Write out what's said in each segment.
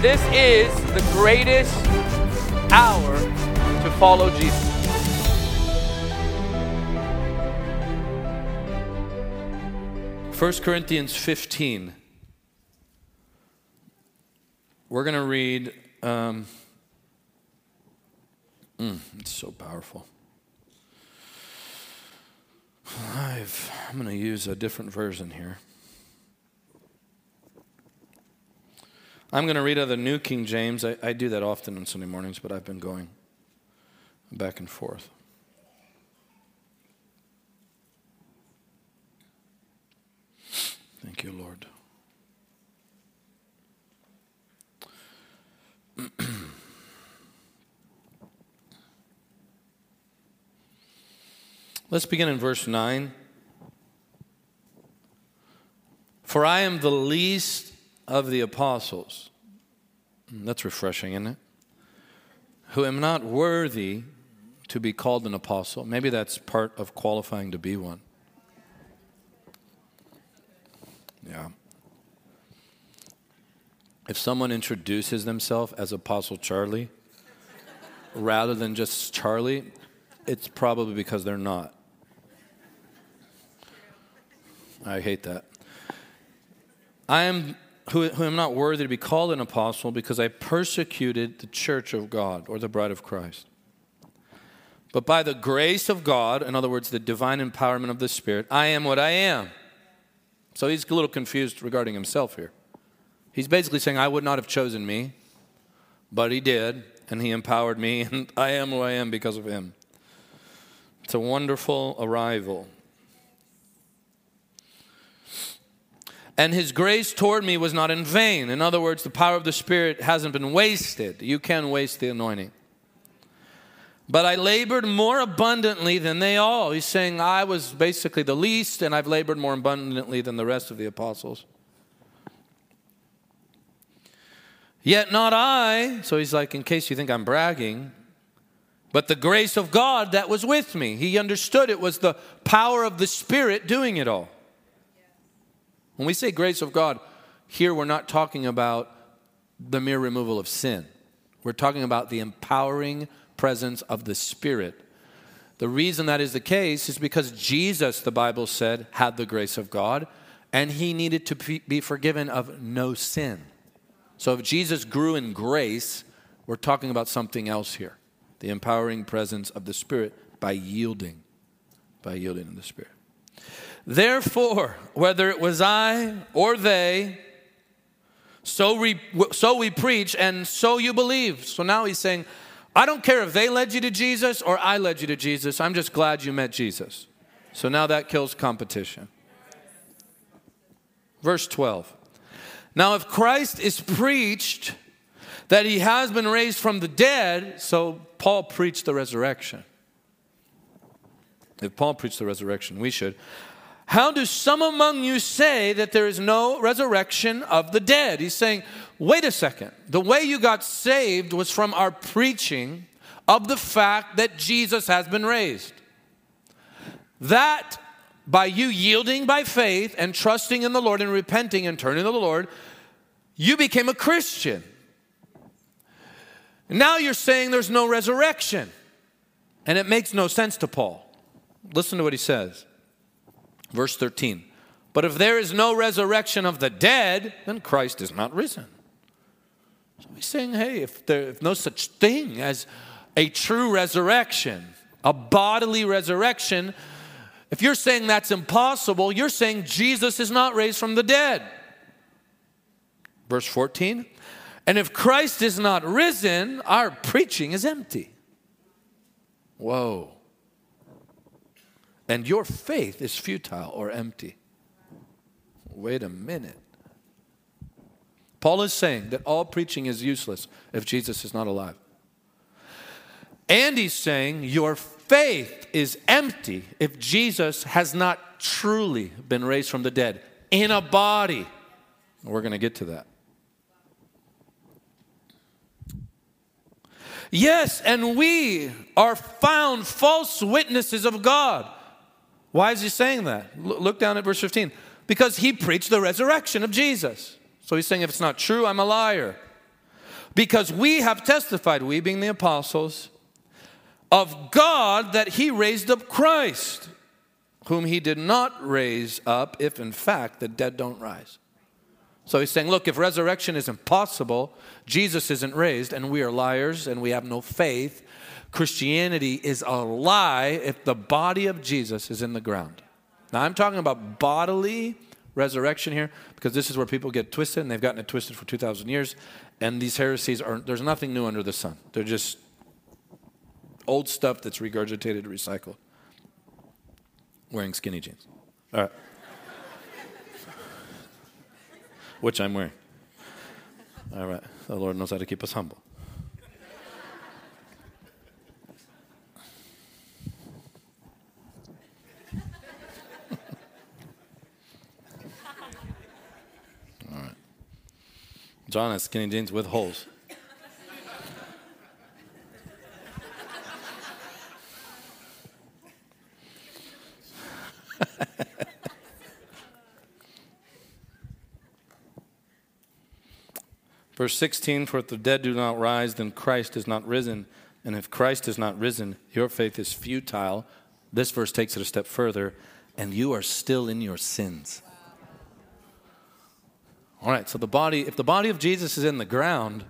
This is the greatest hour to follow Jesus. First Corinthians 15. We're going to read. Um, mm, it's so powerful. I've, I'm going to use a different version here. I'm going to read out of the New King James. I, I do that often on Sunday mornings, but I've been going back and forth. Thank you, Lord. Let's begin in verse 9. For I am the least of the apostles. Hmm, that's refreshing, isn't it? Who am not worthy to be called an apostle. Maybe that's part of qualifying to be one. Yeah. If someone introduces themselves as Apostle Charlie rather than just Charlie, it's probably because they're not. I hate that. I am who, who am not worthy to be called an apostle because I persecuted the church of God or the bride of Christ. But by the grace of God, in other words, the divine empowerment of the Spirit, I am what I am. So he's a little confused regarding himself here. He's basically saying, I would not have chosen me, but he did, and he empowered me, and I am who I am because of him. It's a wonderful arrival. And his grace toward me was not in vain. In other words, the power of the Spirit hasn't been wasted. You can waste the anointing. But I labored more abundantly than they all. He's saying I was basically the least, and I've labored more abundantly than the rest of the apostles. Yet not I. So he's like, in case you think I'm bragging, but the grace of God that was with me. He understood it was the power of the Spirit doing it all. When we say grace of God, here we're not talking about the mere removal of sin. We're talking about the empowering presence of the Spirit. The reason that is the case is because Jesus, the Bible said, had the grace of God and he needed to be forgiven of no sin. So if Jesus grew in grace, we're talking about something else here the empowering presence of the Spirit by yielding, by yielding to the Spirit. Therefore, whether it was I or they, so we, so we preach and so you believe. So now he's saying, I don't care if they led you to Jesus or I led you to Jesus. I'm just glad you met Jesus. So now that kills competition. Verse 12. Now, if Christ is preached that he has been raised from the dead, so Paul preached the resurrection. If Paul preached the resurrection, we should. How do some among you say that there is no resurrection of the dead? He's saying, wait a second. The way you got saved was from our preaching of the fact that Jesus has been raised. That by you yielding by faith and trusting in the Lord and repenting and turning to the Lord, you became a Christian. Now you're saying there's no resurrection. And it makes no sense to Paul. Listen to what he says. Verse 13. But if there is no resurrection of the dead, then Christ is not risen. So he's saying, hey, if there's no such thing as a true resurrection, a bodily resurrection, if you're saying that's impossible, you're saying Jesus is not raised from the dead. Verse 14. And if Christ is not risen, our preaching is empty. Whoa and your faith is futile or empty. Wait a minute. Paul is saying that all preaching is useless if Jesus is not alive. And he's saying your faith is empty if Jesus has not truly been raised from the dead in a body. We're going to get to that. Yes, and we are found false witnesses of God why is he saying that? Look down at verse 15. Because he preached the resurrection of Jesus. So he's saying, if it's not true, I'm a liar. Because we have testified, we being the apostles, of God that he raised up Christ, whom he did not raise up, if in fact the dead don't rise. So he's saying, look, if resurrection is impossible, Jesus isn't raised, and we are liars and we have no faith, Christianity is a lie if the body of Jesus is in the ground. Now, I'm talking about bodily resurrection here because this is where people get twisted, and they've gotten it twisted for 2,000 years. And these heresies are, there's nothing new under the sun. They're just old stuff that's regurgitated, recycled. Wearing skinny jeans. All right. Which I'm wearing. All right. The Lord knows how to keep us humble. All right. John has skinny jeans with holes. Verse 16 For if the dead do not rise, then Christ is not risen. And if Christ is not risen, your faith is futile. This verse takes it a step further, and you are still in your sins. All right, so the body, if the body of Jesus is in the ground,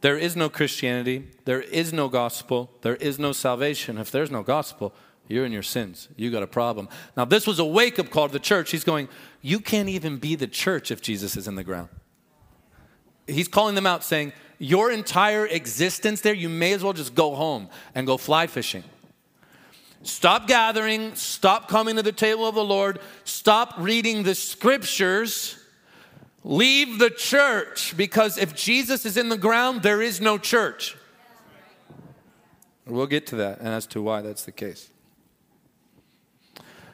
there is no Christianity, there is no gospel, there is no salvation. If there's no gospel, you're in your sins. You got a problem. Now, this was a wake up call to the church. He's going, You can't even be the church if Jesus is in the ground. He's calling them out, saying, Your entire existence there, you may as well just go home and go fly fishing. Stop gathering, stop coming to the table of the Lord, stop reading the scriptures Leave the church because if Jesus is in the ground, there is no church. We'll get to that and as to why that's the case.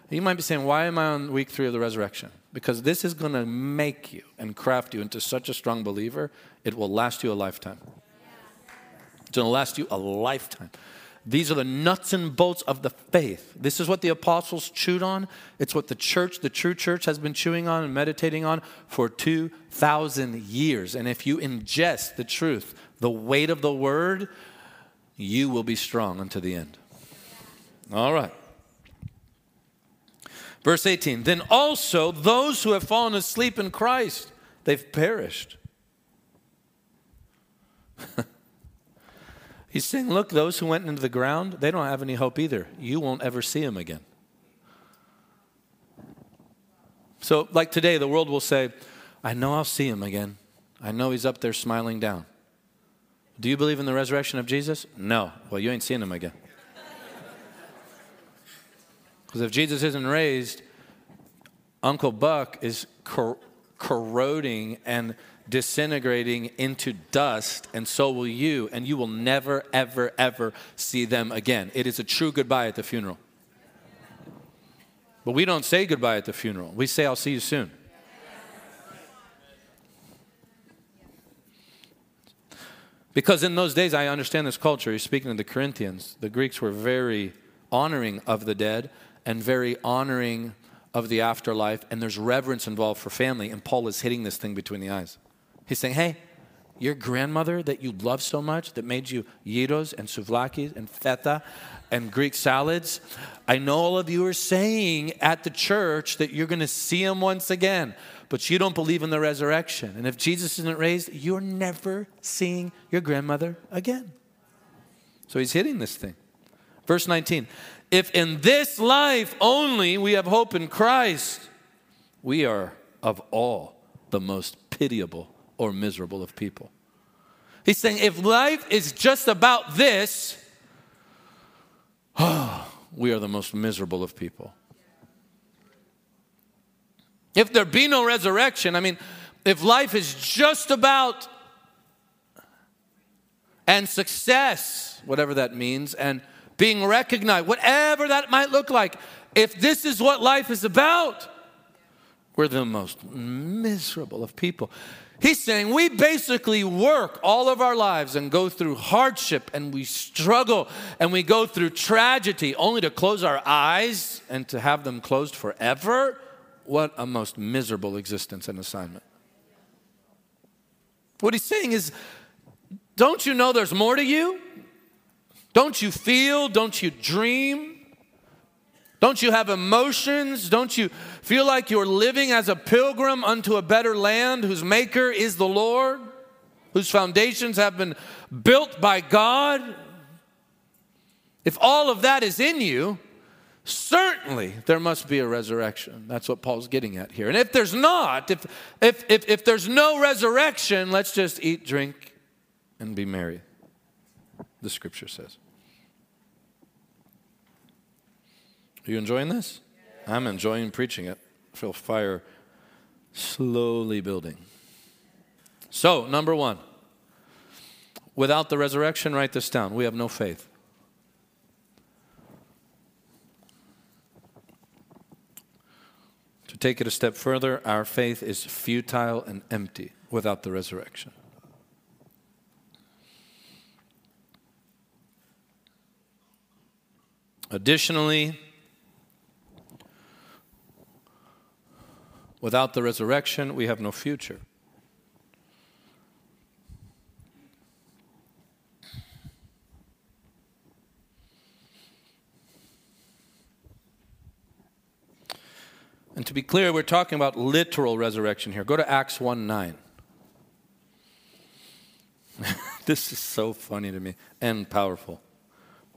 You might be saying, Why am I on week three of the resurrection? Because this is going to make you and craft you into such a strong believer, it will last you a lifetime. It's going to last you a lifetime. These are the nuts and bolts of the faith. This is what the apostles chewed on. It's what the church, the true church, has been chewing on and meditating on for 2,000 years. And if you ingest the truth, the weight of the word, you will be strong unto the end. All right. Verse 18 Then also those who have fallen asleep in Christ, they've perished. He's saying, Look, those who went into the ground, they don't have any hope either. You won't ever see them again. So, like today, the world will say, I know I'll see him again. I know he's up there smiling down. Do you believe in the resurrection of Jesus? No. Well, you ain't seen him again. Because if Jesus isn't raised, Uncle Buck is cor- corroding and disintegrating into dust, and so will you, and you will never, ever, ever see them again. It is a true goodbye at the funeral. But we don't say goodbye at the funeral, we say, I'll see you soon. Because in those days, I understand this culture. You're speaking to the Corinthians. The Greeks were very honoring of the dead and very honoring of the afterlife, and there's reverence involved for family. And Paul is hitting this thing between the eyes. He's saying, hey, your grandmother that you love so much, that made you gyros and souvlaki and feta and Greek salads, I know all of you are saying at the church that you're going to see him once again, but you don't believe in the resurrection. And if Jesus isn't raised, you're never seeing your grandmother again. So he's hitting this thing. Verse 19 If in this life only we have hope in Christ, we are of all the most pitiable or miserable of people. He's saying if life is just about this, oh, we are the most miserable of people. If there be no resurrection, I mean, if life is just about and success, whatever that means, and being recognized, whatever that might look like, if this is what life is about, we're the most miserable of people. He's saying we basically work all of our lives and go through hardship and we struggle and we go through tragedy only to close our eyes and to have them closed forever. What a most miserable existence and assignment. What he's saying is don't you know there's more to you? Don't you feel? Don't you dream? Don't you have emotions? Don't you feel like you're living as a pilgrim unto a better land whose maker is the Lord, whose foundations have been built by God? If all of that is in you, certainly there must be a resurrection. That's what Paul's getting at here. And if there's not, if, if, if, if there's no resurrection, let's just eat, drink, and be merry, the scripture says. Are you enjoying this? I'm enjoying preaching it. I feel fire slowly building. So, number one, without the resurrection, write this down. We have no faith. To take it a step further, our faith is futile and empty without the resurrection. Additionally, without the resurrection, we have no future. And to be clear, we're talking about literal resurrection here. Go to Acts 1 9. this is so funny to me and powerful.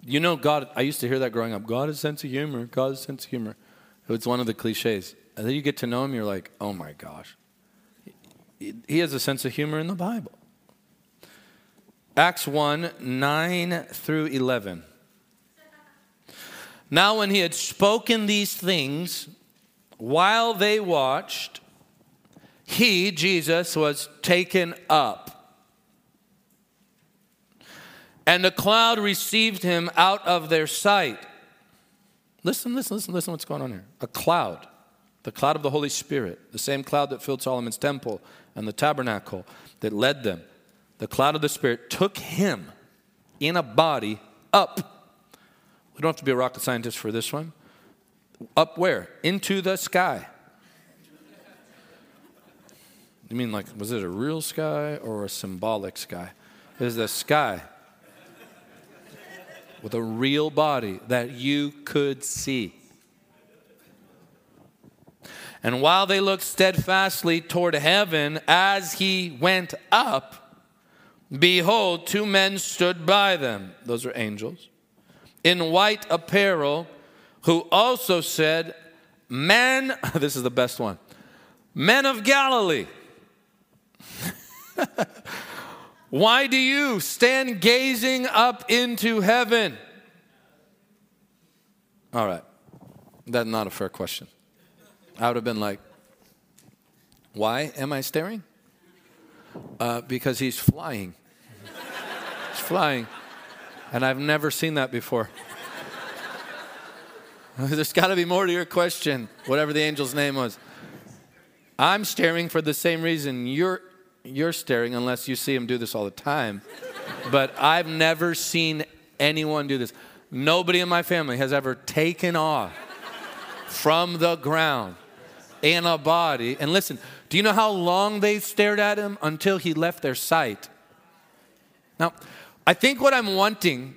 You know, God, I used to hear that growing up God has sense of humor, God has sense of humor. It's one of the cliches. And then you get to know him, you're like, oh my gosh. He has a sense of humor in the Bible. Acts 1 9 through 11. Now, when he had spoken these things, while they watched, he, Jesus, was taken up. And the cloud received him out of their sight. Listen, listen, listen, listen what's going on here. A cloud, the cloud of the Holy Spirit, the same cloud that filled Solomon's temple and the tabernacle that led them. The cloud of the Spirit took him in a body up. We don't have to be a rocket scientist for this one. Up where? Into the sky. You mean like, was it a real sky or a symbolic sky? It is the sky with a real body that you could see. And while they looked steadfastly toward heaven as he went up, behold, two men stood by them. Those are angels. In white apparel, who also said, Men, this is the best one, men of Galilee. Why do you stand gazing up into heaven? All right. That's not a fair question. I would have been like, Why am I staring? Uh, because he's flying. he's flying. And I've never seen that before. There's got to be more to your question, whatever the angel's name was. I'm staring for the same reason you're you're staring unless you see him do this all the time. but I've never seen anyone do this. Nobody in my family has ever taken off from the ground in a body. And listen, do you know how long they stared at him? Until he left their sight. Now, I think what I'm wanting,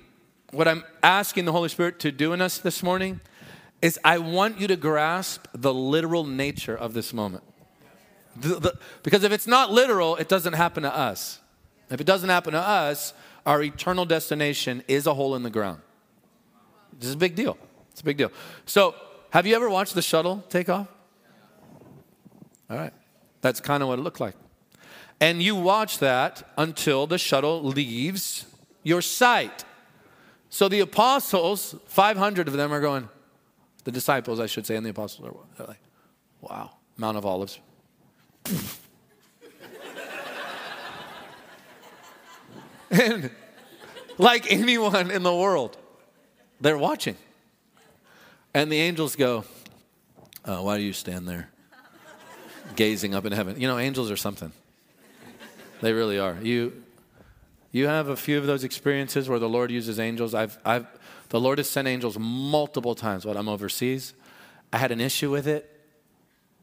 what I'm asking the Holy Spirit to do in us this morning, is I want you to grasp the literal nature of this moment. Because if it's not literal, it doesn't happen to us. If it doesn't happen to us, our eternal destination is a hole in the ground. This is a big deal. It's a big deal. So, have you ever watched the shuttle take off? All right. That's kind of what it looked like. And you watch that until the shuttle leaves your sight. So the apostles, 500 of them are going, the disciples, I should say, and the apostles are like, wow, Mount of Olives, and like anyone in the world, they're watching. And the angels go, oh, Why do you stand there gazing up in heaven? You know, angels are something. They really are. You, you have a few of those experiences where the Lord uses angels. I've, I've, the Lord has sent angels multiple times while I'm overseas. I had an issue with it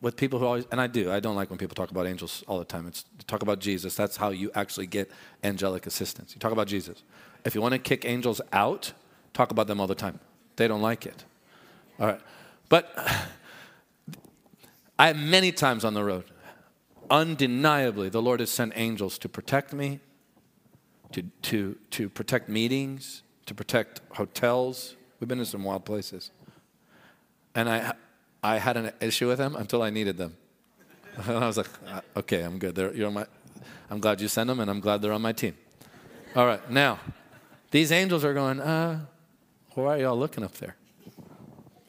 with people who always, and I do, I don't like when people talk about angels all the time. It's talk about Jesus. That's how you actually get angelic assistance. You talk about Jesus. If you want to kick angels out, talk about them all the time. They don't like it. All right. But I have many times on the road, undeniably, the Lord has sent angels to protect me, to, to, to protect meetings, to protect hotels. We've been in some wild places. And I, I had an issue with them until I needed them. And I was like, uh, okay, I'm good. They're, you're my, I'm glad you sent them, and I'm glad they're on my team. All right, now, these angels are going, uh, why are y'all looking up there?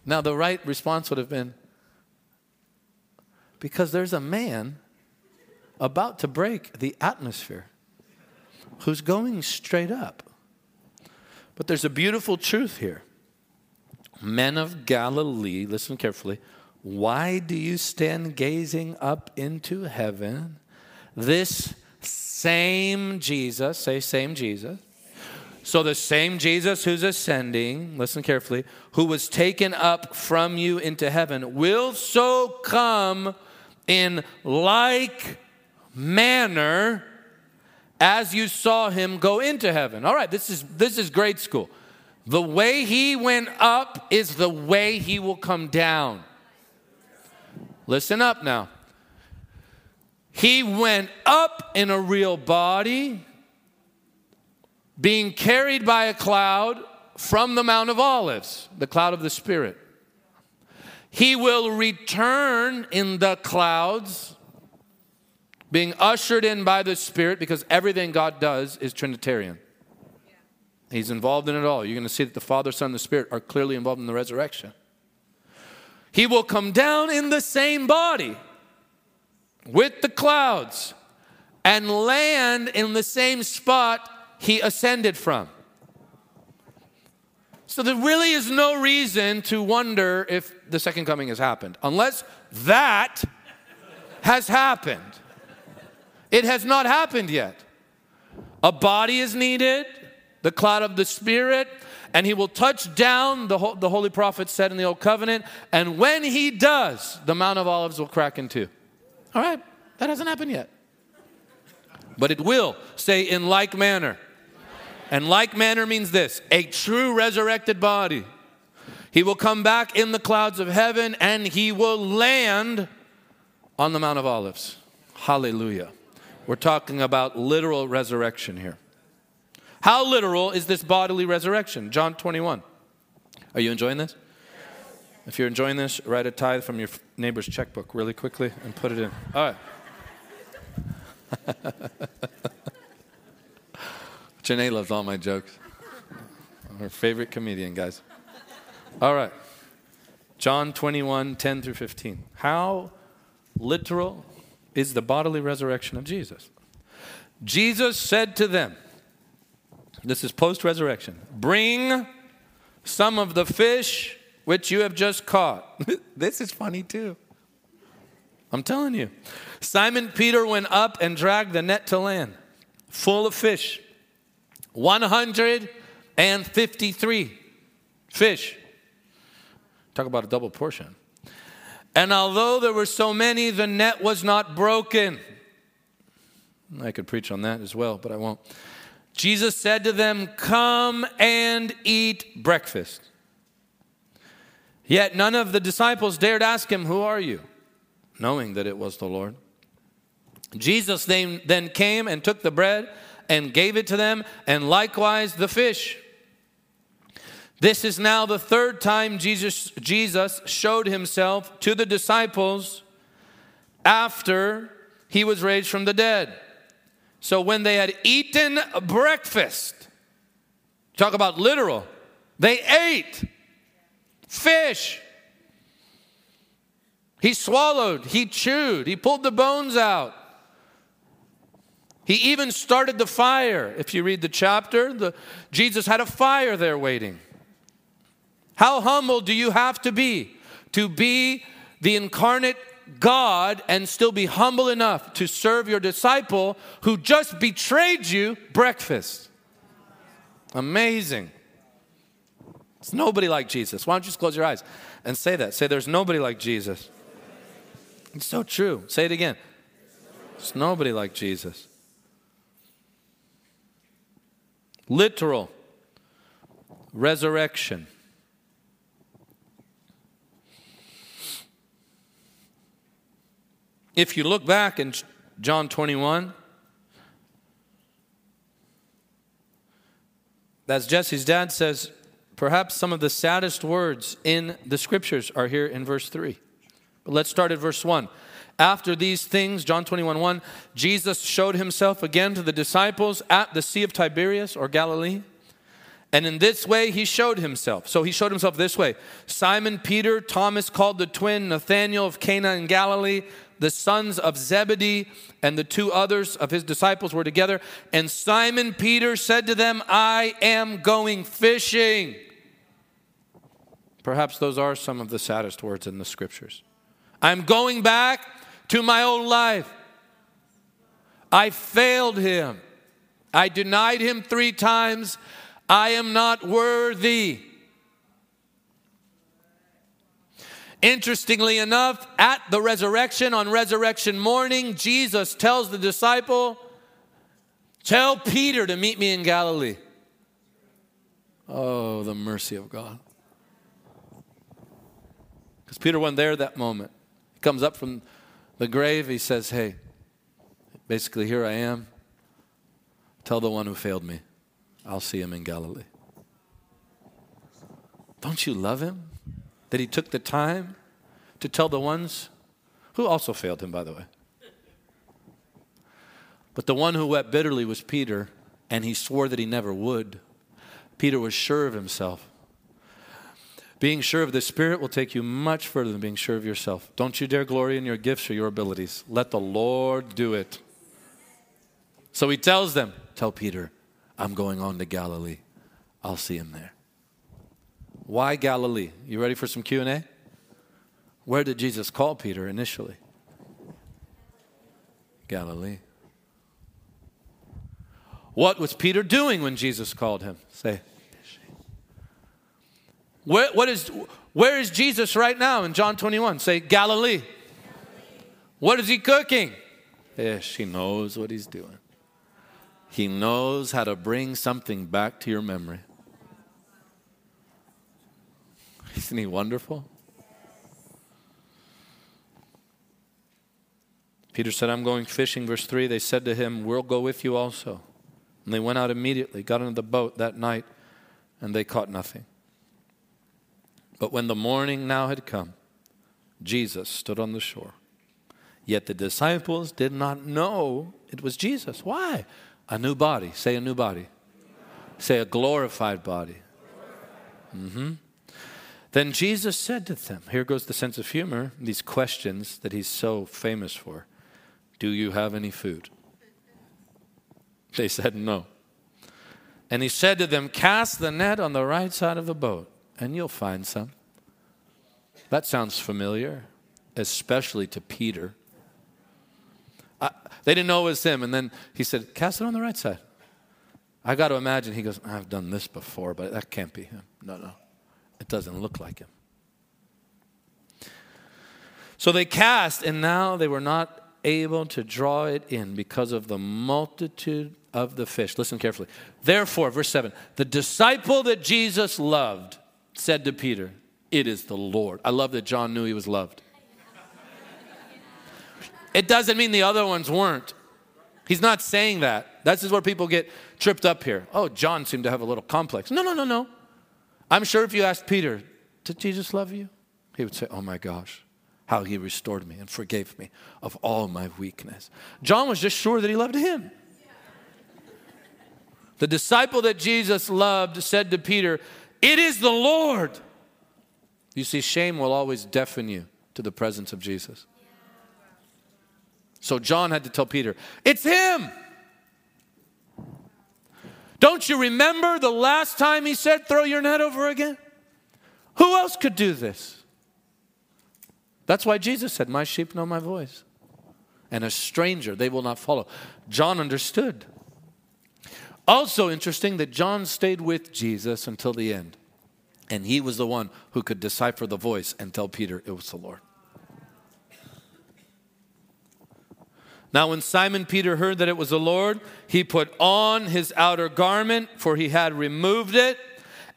Now, the right response would have been, because there's a man about to break the atmosphere who's going straight up. But there's a beautiful truth here. Men of Galilee, listen carefully. Why do you stand gazing up into heaven? This same Jesus, say, same Jesus. So, the same Jesus who's ascending, listen carefully, who was taken up from you into heaven, will so come in like manner as you saw him go into heaven. All right, this is this is grade school. The way he went up is the way he will come down. Listen up now. He went up in a real body, being carried by a cloud from the Mount of Olives, the cloud of the Spirit. He will return in the clouds, being ushered in by the Spirit, because everything God does is Trinitarian. He's involved in it all. You're going to see that the Father, Son, and the Spirit are clearly involved in the resurrection. He will come down in the same body with the clouds and land in the same spot he ascended from. So there really is no reason to wonder if the second coming has happened, unless that has happened. It has not happened yet. A body is needed, the cloud of the Spirit, and he will touch down, the, the holy prophet said in the Old Covenant, and when he does, the Mount of Olives will crack in two. All right, that hasn't happened yet. But it will, say, in like manner. And like manner means this a true resurrected body. He will come back in the clouds of heaven and he will land on the Mount of Olives. Hallelujah. We're talking about literal resurrection here. How literal is this bodily resurrection? John 21. Are you enjoying this? If you're enjoying this, write a tithe from your neighbor's checkbook really quickly and put it in. All right. Janae loves all my jokes. Her favorite comedian, guys. All right. John 21, 10 through 15. How literal is the bodily resurrection of Jesus? Jesus said to them, this is post resurrection. Bring some of the fish which you have just caught. this is funny too. I'm telling you. Simon Peter went up and dragged the net to land, full of fish. 153 fish. Talk about a double portion. And although there were so many, the net was not broken. I could preach on that as well, but I won't. Jesus said to them, Come and eat breakfast. Yet none of the disciples dared ask him, Who are you? knowing that it was the Lord. Jesus then came and took the bread and gave it to them, and likewise the fish. This is now the third time Jesus, Jesus showed himself to the disciples after he was raised from the dead. So when they had eaten breakfast, talk about literal, they ate fish. He swallowed, he chewed, he pulled the bones out. He even started the fire. If you read the chapter, the, Jesus had a fire there waiting. How humble do you have to be to be the incarnate God and still be humble enough to serve your disciple who just betrayed you breakfast. Amazing. It's nobody like Jesus. Why don't you just close your eyes and say that? Say, There's nobody like Jesus. It's so true. Say it again. It's nobody like Jesus. Literal resurrection. If you look back in John 21, as Jesse's dad says, perhaps some of the saddest words in the scriptures are here in verse 3. But let's start at verse 1. After these things, John 21 1, Jesus showed himself again to the disciples at the Sea of Tiberias or Galilee. And in this way he showed himself. So he showed himself this way Simon Peter, Thomas called the twin, Nathanael of Cana in Galilee, the sons of Zebedee, and the two others of his disciples were together. And Simon Peter said to them, I am going fishing. Perhaps those are some of the saddest words in the scriptures. I'm going back to my old life. I failed him. I denied him three times. I am not worthy. Interestingly enough, at the resurrection, on resurrection morning, Jesus tells the disciple, Tell Peter to meet me in Galilee. Oh, the mercy of God. Because Peter wasn't there that moment. He comes up from the grave. He says, Hey, basically, here I am. Tell the one who failed me, I'll see him in Galilee. Don't you love him? That he took the time to tell the ones who also failed him, by the way. But the one who wept bitterly was Peter, and he swore that he never would. Peter was sure of himself. Being sure of the Spirit will take you much further than being sure of yourself. Don't you dare glory in your gifts or your abilities. Let the Lord do it. So he tells them, Tell Peter, I'm going on to Galilee. I'll see him there. Why Galilee? You ready for some Q&A? Where did Jesus call Peter initially? Galilee. What was Peter doing when Jesus called him? Say, where, what is, where is Jesus right now in John 21? Say, Galilee. What is he cooking? Eh, Fish. He knows what he's doing. He knows how to bring something back to your memory. Isn't he wonderful? Peter said, I'm going fishing. Verse 3 They said to him, We'll go with you also. And they went out immediately, got into the boat that night, and they caught nothing. But when the morning now had come, Jesus stood on the shore. Yet the disciples did not know it was Jesus. Why? A new body. Say a new body. Say a glorified body. Mm-hmm. Then Jesus said to them, here goes the sense of humor, these questions that he's so famous for. Do you have any food? They said, No. And he said to them, Cast the net on the right side of the boat, and you'll find some. That sounds familiar, especially to Peter. I, they didn't know it was him. And then he said, Cast it on the right side. I got to imagine he goes, I've done this before, but that can't be him. No, no. It doesn't look like him. So they cast, and now they were not able to draw it in because of the multitude of the fish. Listen carefully. Therefore, verse 7 the disciple that Jesus loved said to Peter, It is the Lord. I love that John knew he was loved. It doesn't mean the other ones weren't. He's not saying that. This is where people get tripped up here. Oh, John seemed to have a little complex. No, no, no, no. I'm sure if you asked Peter, Did Jesus love you? He would say, Oh my gosh how he restored me and forgave me of all my weakness. John was just sure that he loved him. The disciple that Jesus loved said to Peter, It is the Lord. You see, shame will always deafen you to the presence of Jesus. So John had to tell Peter, It's him. Don't you remember the last time he said, Throw your net over again? Who else could do this? That's why Jesus said, My sheep know my voice. And a stranger they will not follow. John understood. Also interesting that John stayed with Jesus until the end. And he was the one who could decipher the voice and tell Peter it was the Lord. Now, when Simon Peter heard that it was the Lord, he put on his outer garment, for he had removed it,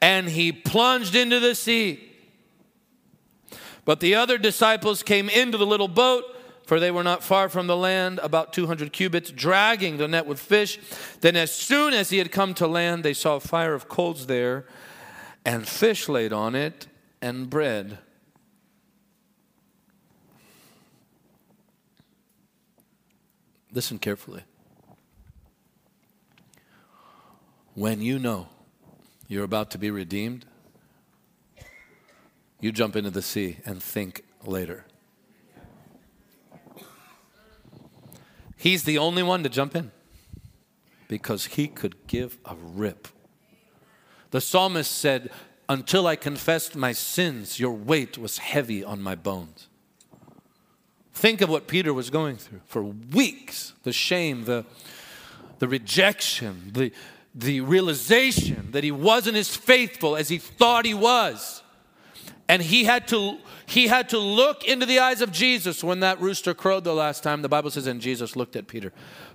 and he plunged into the sea. But the other disciples came into the little boat, for they were not far from the land, about 200 cubits, dragging the net with fish. Then, as soon as he had come to land, they saw a fire of coals there, and fish laid on it, and bread. Listen carefully. When you know you're about to be redeemed, you jump into the sea and think later. He's the only one to jump in because he could give a rip. The psalmist said, Until I confessed my sins, your weight was heavy on my bones. Think of what Peter was going through for weeks the shame, the, the rejection, the, the realization that he wasn't as faithful as he thought he was. And he had to he had to look into the eyes of Jesus when that rooster crowed the last time. The Bible says, and Jesus looked at Peter.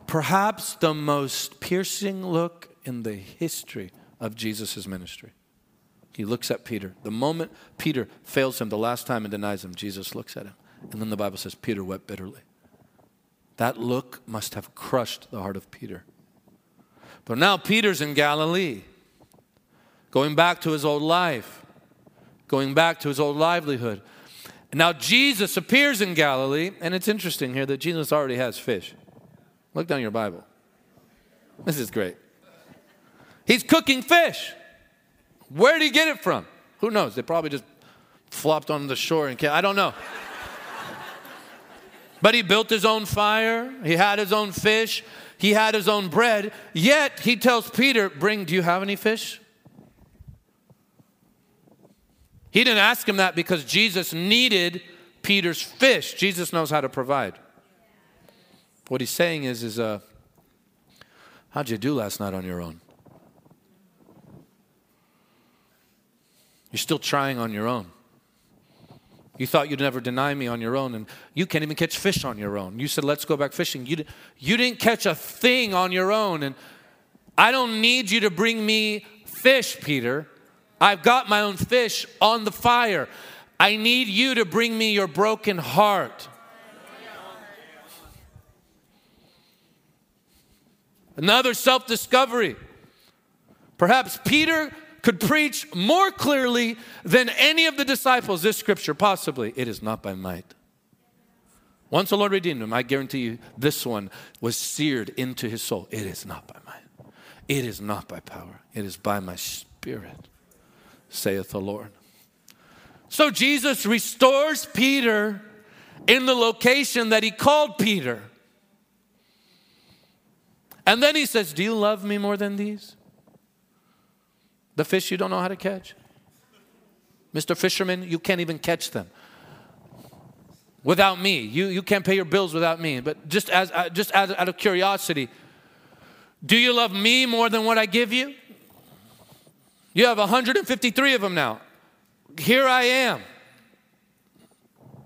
Perhaps the most piercing look in the history of Jesus' ministry. He looks at Peter. The moment Peter fails him the last time and denies him, Jesus looks at him. And then the Bible says Peter wept bitterly. That look must have crushed the heart of Peter. But now Peter's in Galilee, going back to his old life, going back to his old livelihood. And now Jesus appears in Galilee, and it's interesting here that Jesus already has fish. Look down your Bible. This is great. He's cooking fish. Where did he get it from? Who knows? They probably just flopped on the shore and I don't know. But he built his own fire, he had his own fish, he had his own bread. Yet he tells Peter, Bring, do you have any fish? He didn't ask him that because Jesus needed Peter's fish. Jesus knows how to provide. What he's saying is, is uh, how'd you do last night on your own? You're still trying on your own. You thought you'd never deny me on your own, and you can't even catch fish on your own. You said, let's go back fishing. You, you didn't catch a thing on your own, and I don't need you to bring me fish, Peter. I've got my own fish on the fire. I need you to bring me your broken heart. Another self discovery. Perhaps Peter could preach more clearly than any of the disciples this scripture, possibly. It is not by might. Once the Lord redeemed him, I guarantee you this one was seared into his soul. It is not by might. It is not by power. It is by my spirit, saith the Lord. So Jesus restores Peter in the location that he called Peter. And then he says, Do you love me more than these? The fish you don't know how to catch? Mr. Fisherman, you can't even catch them without me. You, you can't pay your bills without me. But just, as, uh, just as, out of curiosity, do you love me more than what I give you? You have 153 of them now. Here I am.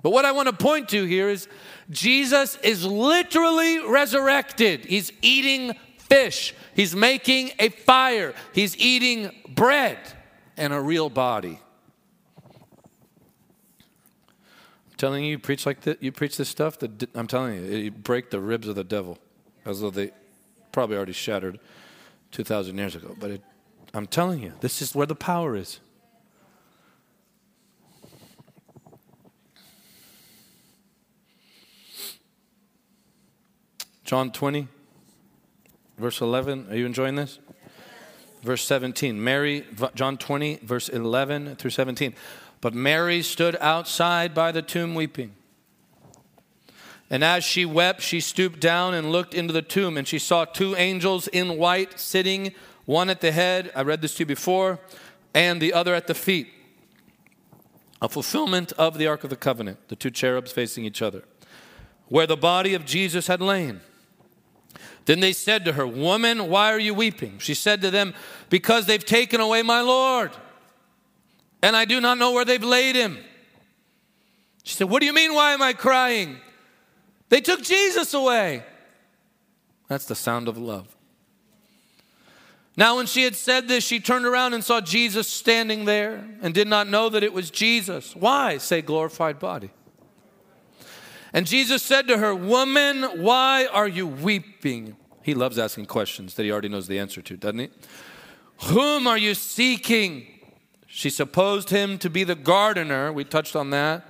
But what I want to point to here is Jesus is literally resurrected. He's eating fish. He's making a fire. He's eating bread and a real body. I'm telling you, you preach like that, you preach this stuff, I'm telling you, you break the ribs of the devil as though they probably already shattered 2,000 years ago. But it, I'm telling you, this is where the power is. John 20, verse 11. Are you enjoying this? Verse 17. Mary, John 20, verse 11 through 17. But Mary stood outside by the tomb weeping. And as she wept, she stooped down and looked into the tomb, and she saw two angels in white sitting, one at the head, I read this to you before, and the other at the feet. A fulfillment of the Ark of the Covenant, the two cherubs facing each other, where the body of Jesus had lain. Then they said to her, Woman, why are you weeping? She said to them, Because they've taken away my Lord, and I do not know where they've laid him. She said, What do you mean, why am I crying? They took Jesus away. That's the sound of love. Now, when she had said this, she turned around and saw Jesus standing there and did not know that it was Jesus. Why? Say, glorified body. And Jesus said to her, Woman, why are you weeping? He loves asking questions that he already knows the answer to, doesn't he? Whom are you seeking? She supposed him to be the gardener. We touched on that.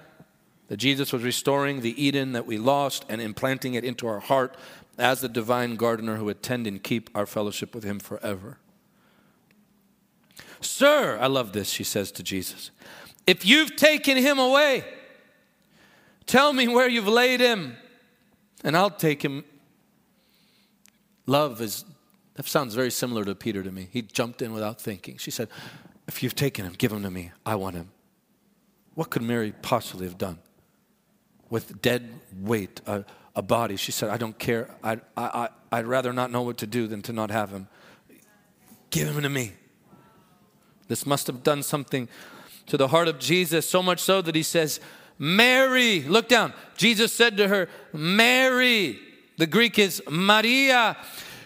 That Jesus was restoring the Eden that we lost and implanting it into our heart as the divine gardener who would tend and keep our fellowship with him forever. Sir, I love this, she says to Jesus. If you've taken him away, tell me where you've laid him, and I'll take him. Love is, that sounds very similar to Peter to me. He jumped in without thinking. She said, If you've taken him, give him to me. I want him. What could Mary possibly have done? With dead weight, a, a body. She said, I don't care. I, I, I'd rather not know what to do than to not have him. Give him to me. This must have done something to the heart of Jesus, so much so that he says, Mary. Look down. Jesus said to her, Mary. The Greek is Maria.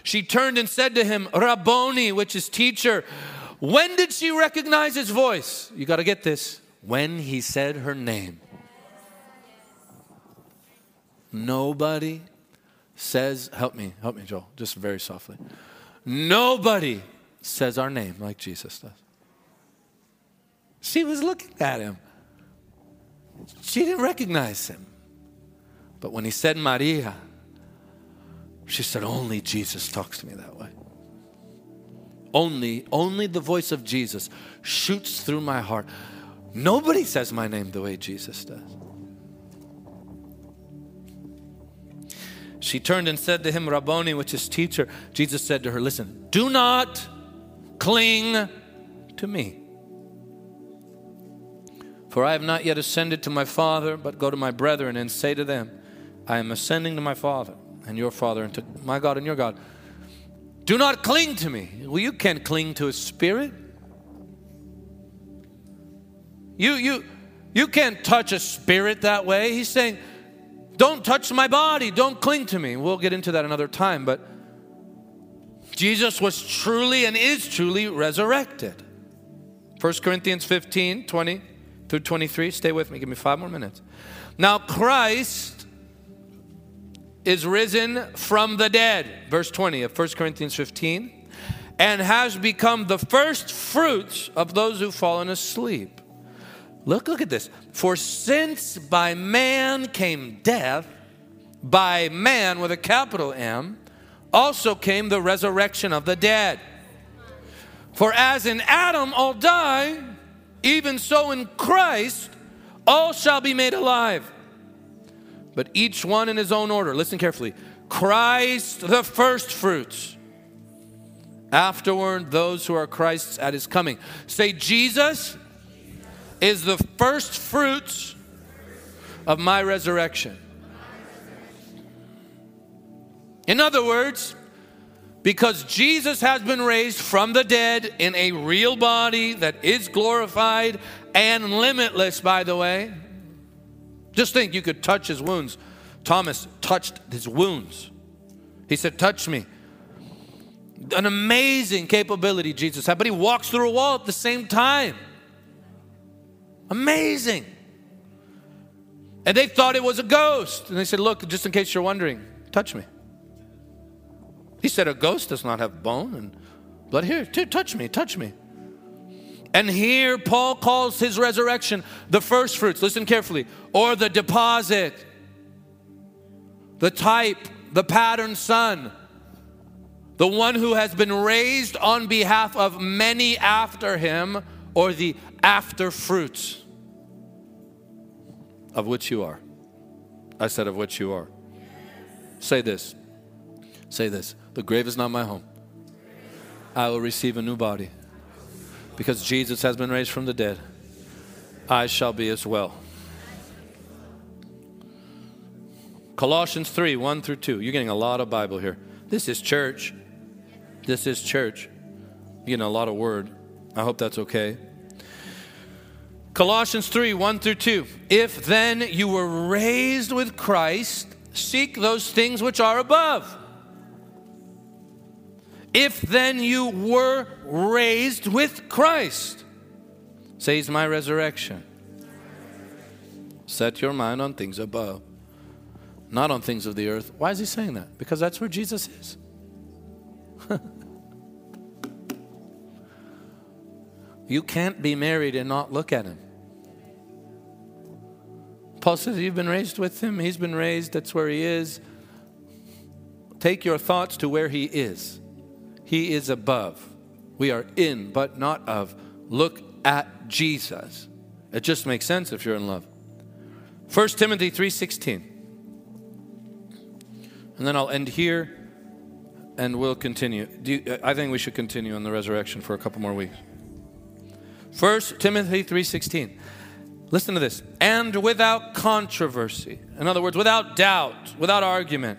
She turned and said to him, Rabboni, which is teacher. When did she recognize his voice? You got to get this. When he said her name. Nobody says, help me, help me, Joel, just very softly. Nobody says our name like Jesus does. She was looking at him. She didn't recognize him. But when he said Maria, she said, Only Jesus talks to me that way. Only, only the voice of Jesus shoots through my heart. Nobody says my name the way Jesus does. She turned and said to him, Rabboni, which is teacher. Jesus said to her, Listen, do not cling to me. For I have not yet ascended to my Father, but go to my brethren and say to them, I am ascending to my Father and your Father, and to my God and your God. Do not cling to me. Well, you can't cling to a spirit. You, you, you can't touch a spirit that way. He's saying, Don't touch my body. Don't cling to me. We'll get into that another time, but Jesus was truly and is truly resurrected. 1 Corinthians 15 20 through 23. Stay with me, give me five more minutes. Now, Christ is risen from the dead, verse 20 of 1 Corinthians 15, and has become the first fruits of those who've fallen asleep. Look, look at this. For since by man came death, by man with a capital M, also came the resurrection of the dead. For as in Adam all die, even so, in Christ, all shall be made alive. But each one in his own order. Listen carefully. Christ, the first fruits. Afterward, those who are Christ's at his coming. Say, Jesus is the first fruits of my resurrection. In other words, because Jesus has been raised from the dead in a real body that is glorified and limitless, by the way. Just think you could touch his wounds. Thomas touched his wounds. He said, Touch me. An amazing capability Jesus had, but he walks through a wall at the same time. Amazing. And they thought it was a ghost. And they said, Look, just in case you're wondering, touch me. He said, A ghost does not have bone and blood. Here, touch me, touch me. And here Paul calls his resurrection the first fruits. Listen carefully. Or the deposit, the type, the pattern son, the one who has been raised on behalf of many after him, or the after fruits of which you are. I said, of which you are. Say this. Say this. The grave is not my home. I will receive a new body. Because Jesus has been raised from the dead, I shall be as well. Colossians 3 1 through 2. You're getting a lot of Bible here. This is church. This is church. You're getting a lot of word. I hope that's okay. Colossians 3 1 through 2. If then you were raised with Christ, seek those things which are above If then you were raised with Christ, says my resurrection. Set your mind on things above, not on things of the earth. Why is he saying that? Because that's where Jesus is. you can't be married and not look at him. Paul says, You've been raised with him, he's been raised, that's where he is. Take your thoughts to where he is. He is above. We are in, but not of. Look at Jesus. It just makes sense if you're in love. 1 Timothy 3:16. And then I'll end here and we'll continue. You, uh, I think we should continue on the resurrection for a couple more weeks. 1 Timothy 3:16. Listen to this. And without controversy. In other words, without doubt, without argument.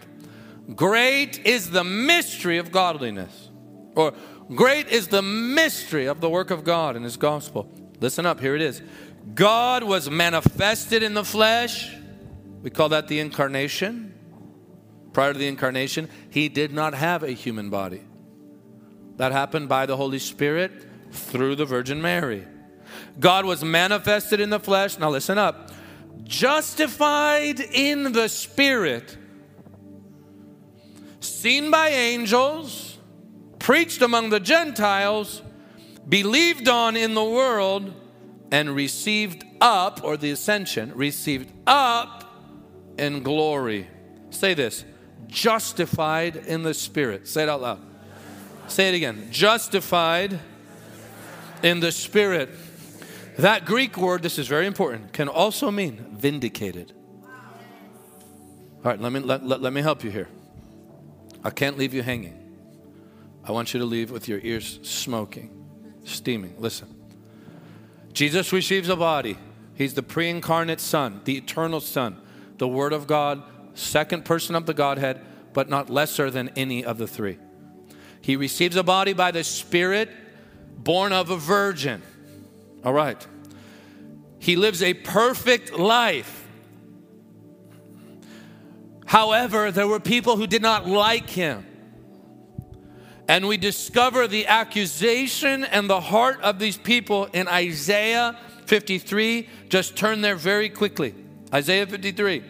Great is the mystery of godliness. Or great is the mystery of the work of God in his gospel. Listen up, here it is. God was manifested in the flesh. We call that the incarnation. Prior to the incarnation, he did not have a human body. That happened by the Holy Spirit through the Virgin Mary. God was manifested in the flesh. Now listen up. Justified in the Spirit, seen by angels, preached among the Gentiles, believed on in the world, and received up, or the ascension, received up in glory. Say this justified in the Spirit. Say it out loud. Say it again. Justified in the Spirit. That Greek word, this is very important, can also mean vindicated. All right, let me, let, let, let me help you here. I can't leave you hanging. I want you to leave with your ears smoking, steaming. Listen. Jesus receives a body. He's the pre incarnate Son, the eternal Son, the Word of God, second person of the Godhead, but not lesser than any of the three. He receives a body by the Spirit, born of a virgin. All right. He lives a perfect life. However, there were people who did not like him. And we discover the accusation and the heart of these people in Isaiah 53. Just turn there very quickly. Isaiah 53.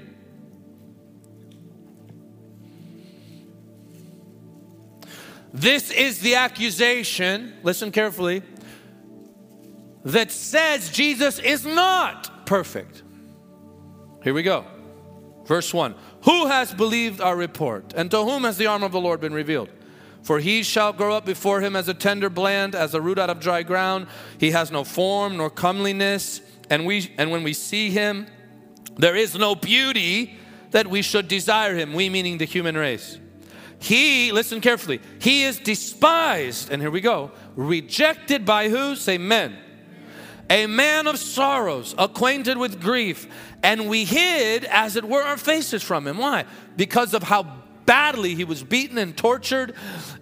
This is the accusation, listen carefully, that says Jesus is not perfect. Here we go. Verse 1 Who has believed our report, and to whom has the arm of the Lord been revealed? For he shall grow up before him as a tender plant, as a root out of dry ground. He has no form nor comeliness, and we and when we see him, there is no beauty that we should desire him. We meaning the human race. He, listen carefully, he is despised, and here we go, rejected by who? Say men. A man of sorrows, acquainted with grief, and we hid, as it were, our faces from him. Why? Because of how badly he was beaten and tortured.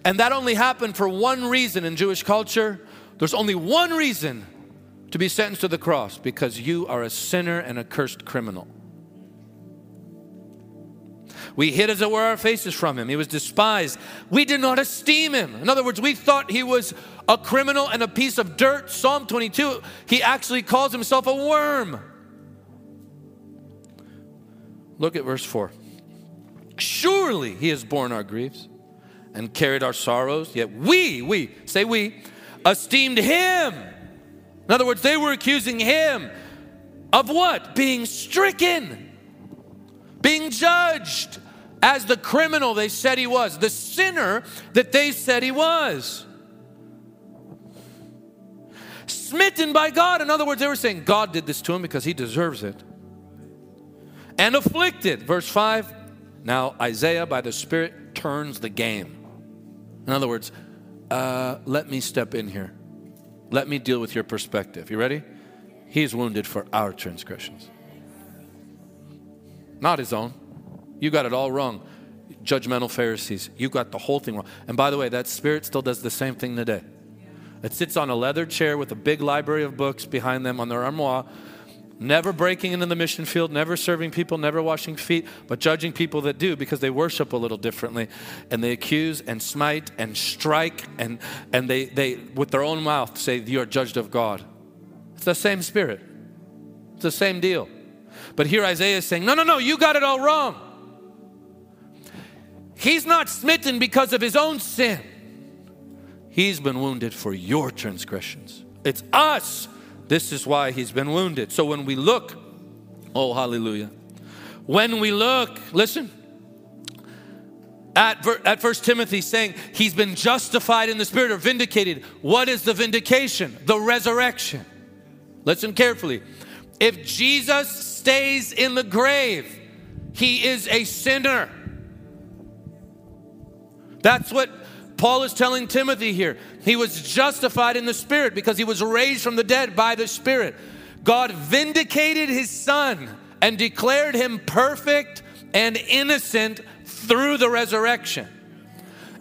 And that only happened for one reason in Jewish culture. There's only one reason to be sentenced to the cross because you are a sinner and a cursed criminal. We hid as it were our faces from him. He was despised. We did not esteem him. In other words, we thought he was a criminal and a piece of dirt. Psalm 22, he actually calls himself a worm. Look at verse 4. Surely he has borne our griefs and carried our sorrows, yet we, we, say we, esteemed him. In other words, they were accusing him of what? Being stricken, being judged as the criminal they said he was, the sinner that they said he was. Smitten by God. In other words, they were saying God did this to him because he deserves it. And afflicted. Verse 5 now, Isaiah, by the Spirit, turns the game. In other words, uh, let me step in here. Let me deal with your perspective. You ready? He's wounded for our transgressions, not his own. You got it all wrong. Judgmental Pharisees, you got the whole thing wrong. And by the way, that spirit still does the same thing today. It sits on a leather chair with a big library of books behind them on their armoire Never breaking into the mission field, never serving people, never washing feet, but judging people that do because they worship a little differently. And they accuse and smite and strike and, and they, they, with their own mouth, say, You are judged of God. It's the same spirit, it's the same deal. But here Isaiah is saying, No, no, no, you got it all wrong. He's not smitten because of his own sin. He's been wounded for your transgressions. It's us. This is why he's been wounded. So when we look, oh, hallelujah. When we look, listen, at, at First Timothy saying he's been justified in the spirit or vindicated. What is the vindication? The resurrection. Listen carefully. If Jesus stays in the grave, he is a sinner. That's what Paul is telling Timothy here. He was justified in the Spirit because he was raised from the dead by the Spirit. God vindicated his son and declared him perfect and innocent through the resurrection.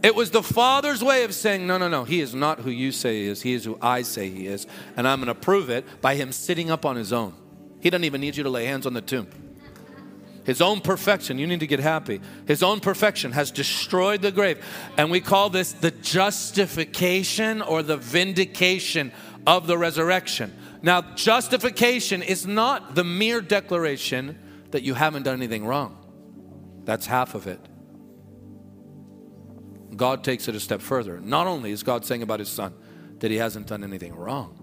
It was the Father's way of saying, No, no, no, he is not who you say he is. He is who I say he is. And I'm going to prove it by him sitting up on his own. He doesn't even need you to lay hands on the tomb. His own perfection, you need to get happy. His own perfection has destroyed the grave. And we call this the justification or the vindication of the resurrection. Now, justification is not the mere declaration that you haven't done anything wrong, that's half of it. God takes it a step further. Not only is God saying about his son that he hasn't done anything wrong,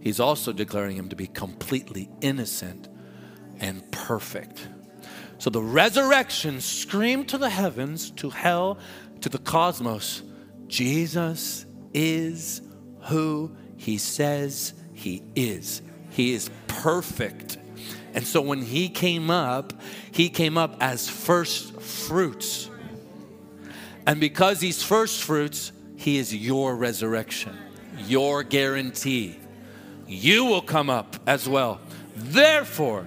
he's also declaring him to be completely innocent and perfect. So the resurrection screamed to the heavens, to hell, to the cosmos Jesus is who he says he is. He is perfect. And so when he came up, he came up as first fruits. And because he's first fruits, he is your resurrection, your guarantee. You will come up as well. Therefore,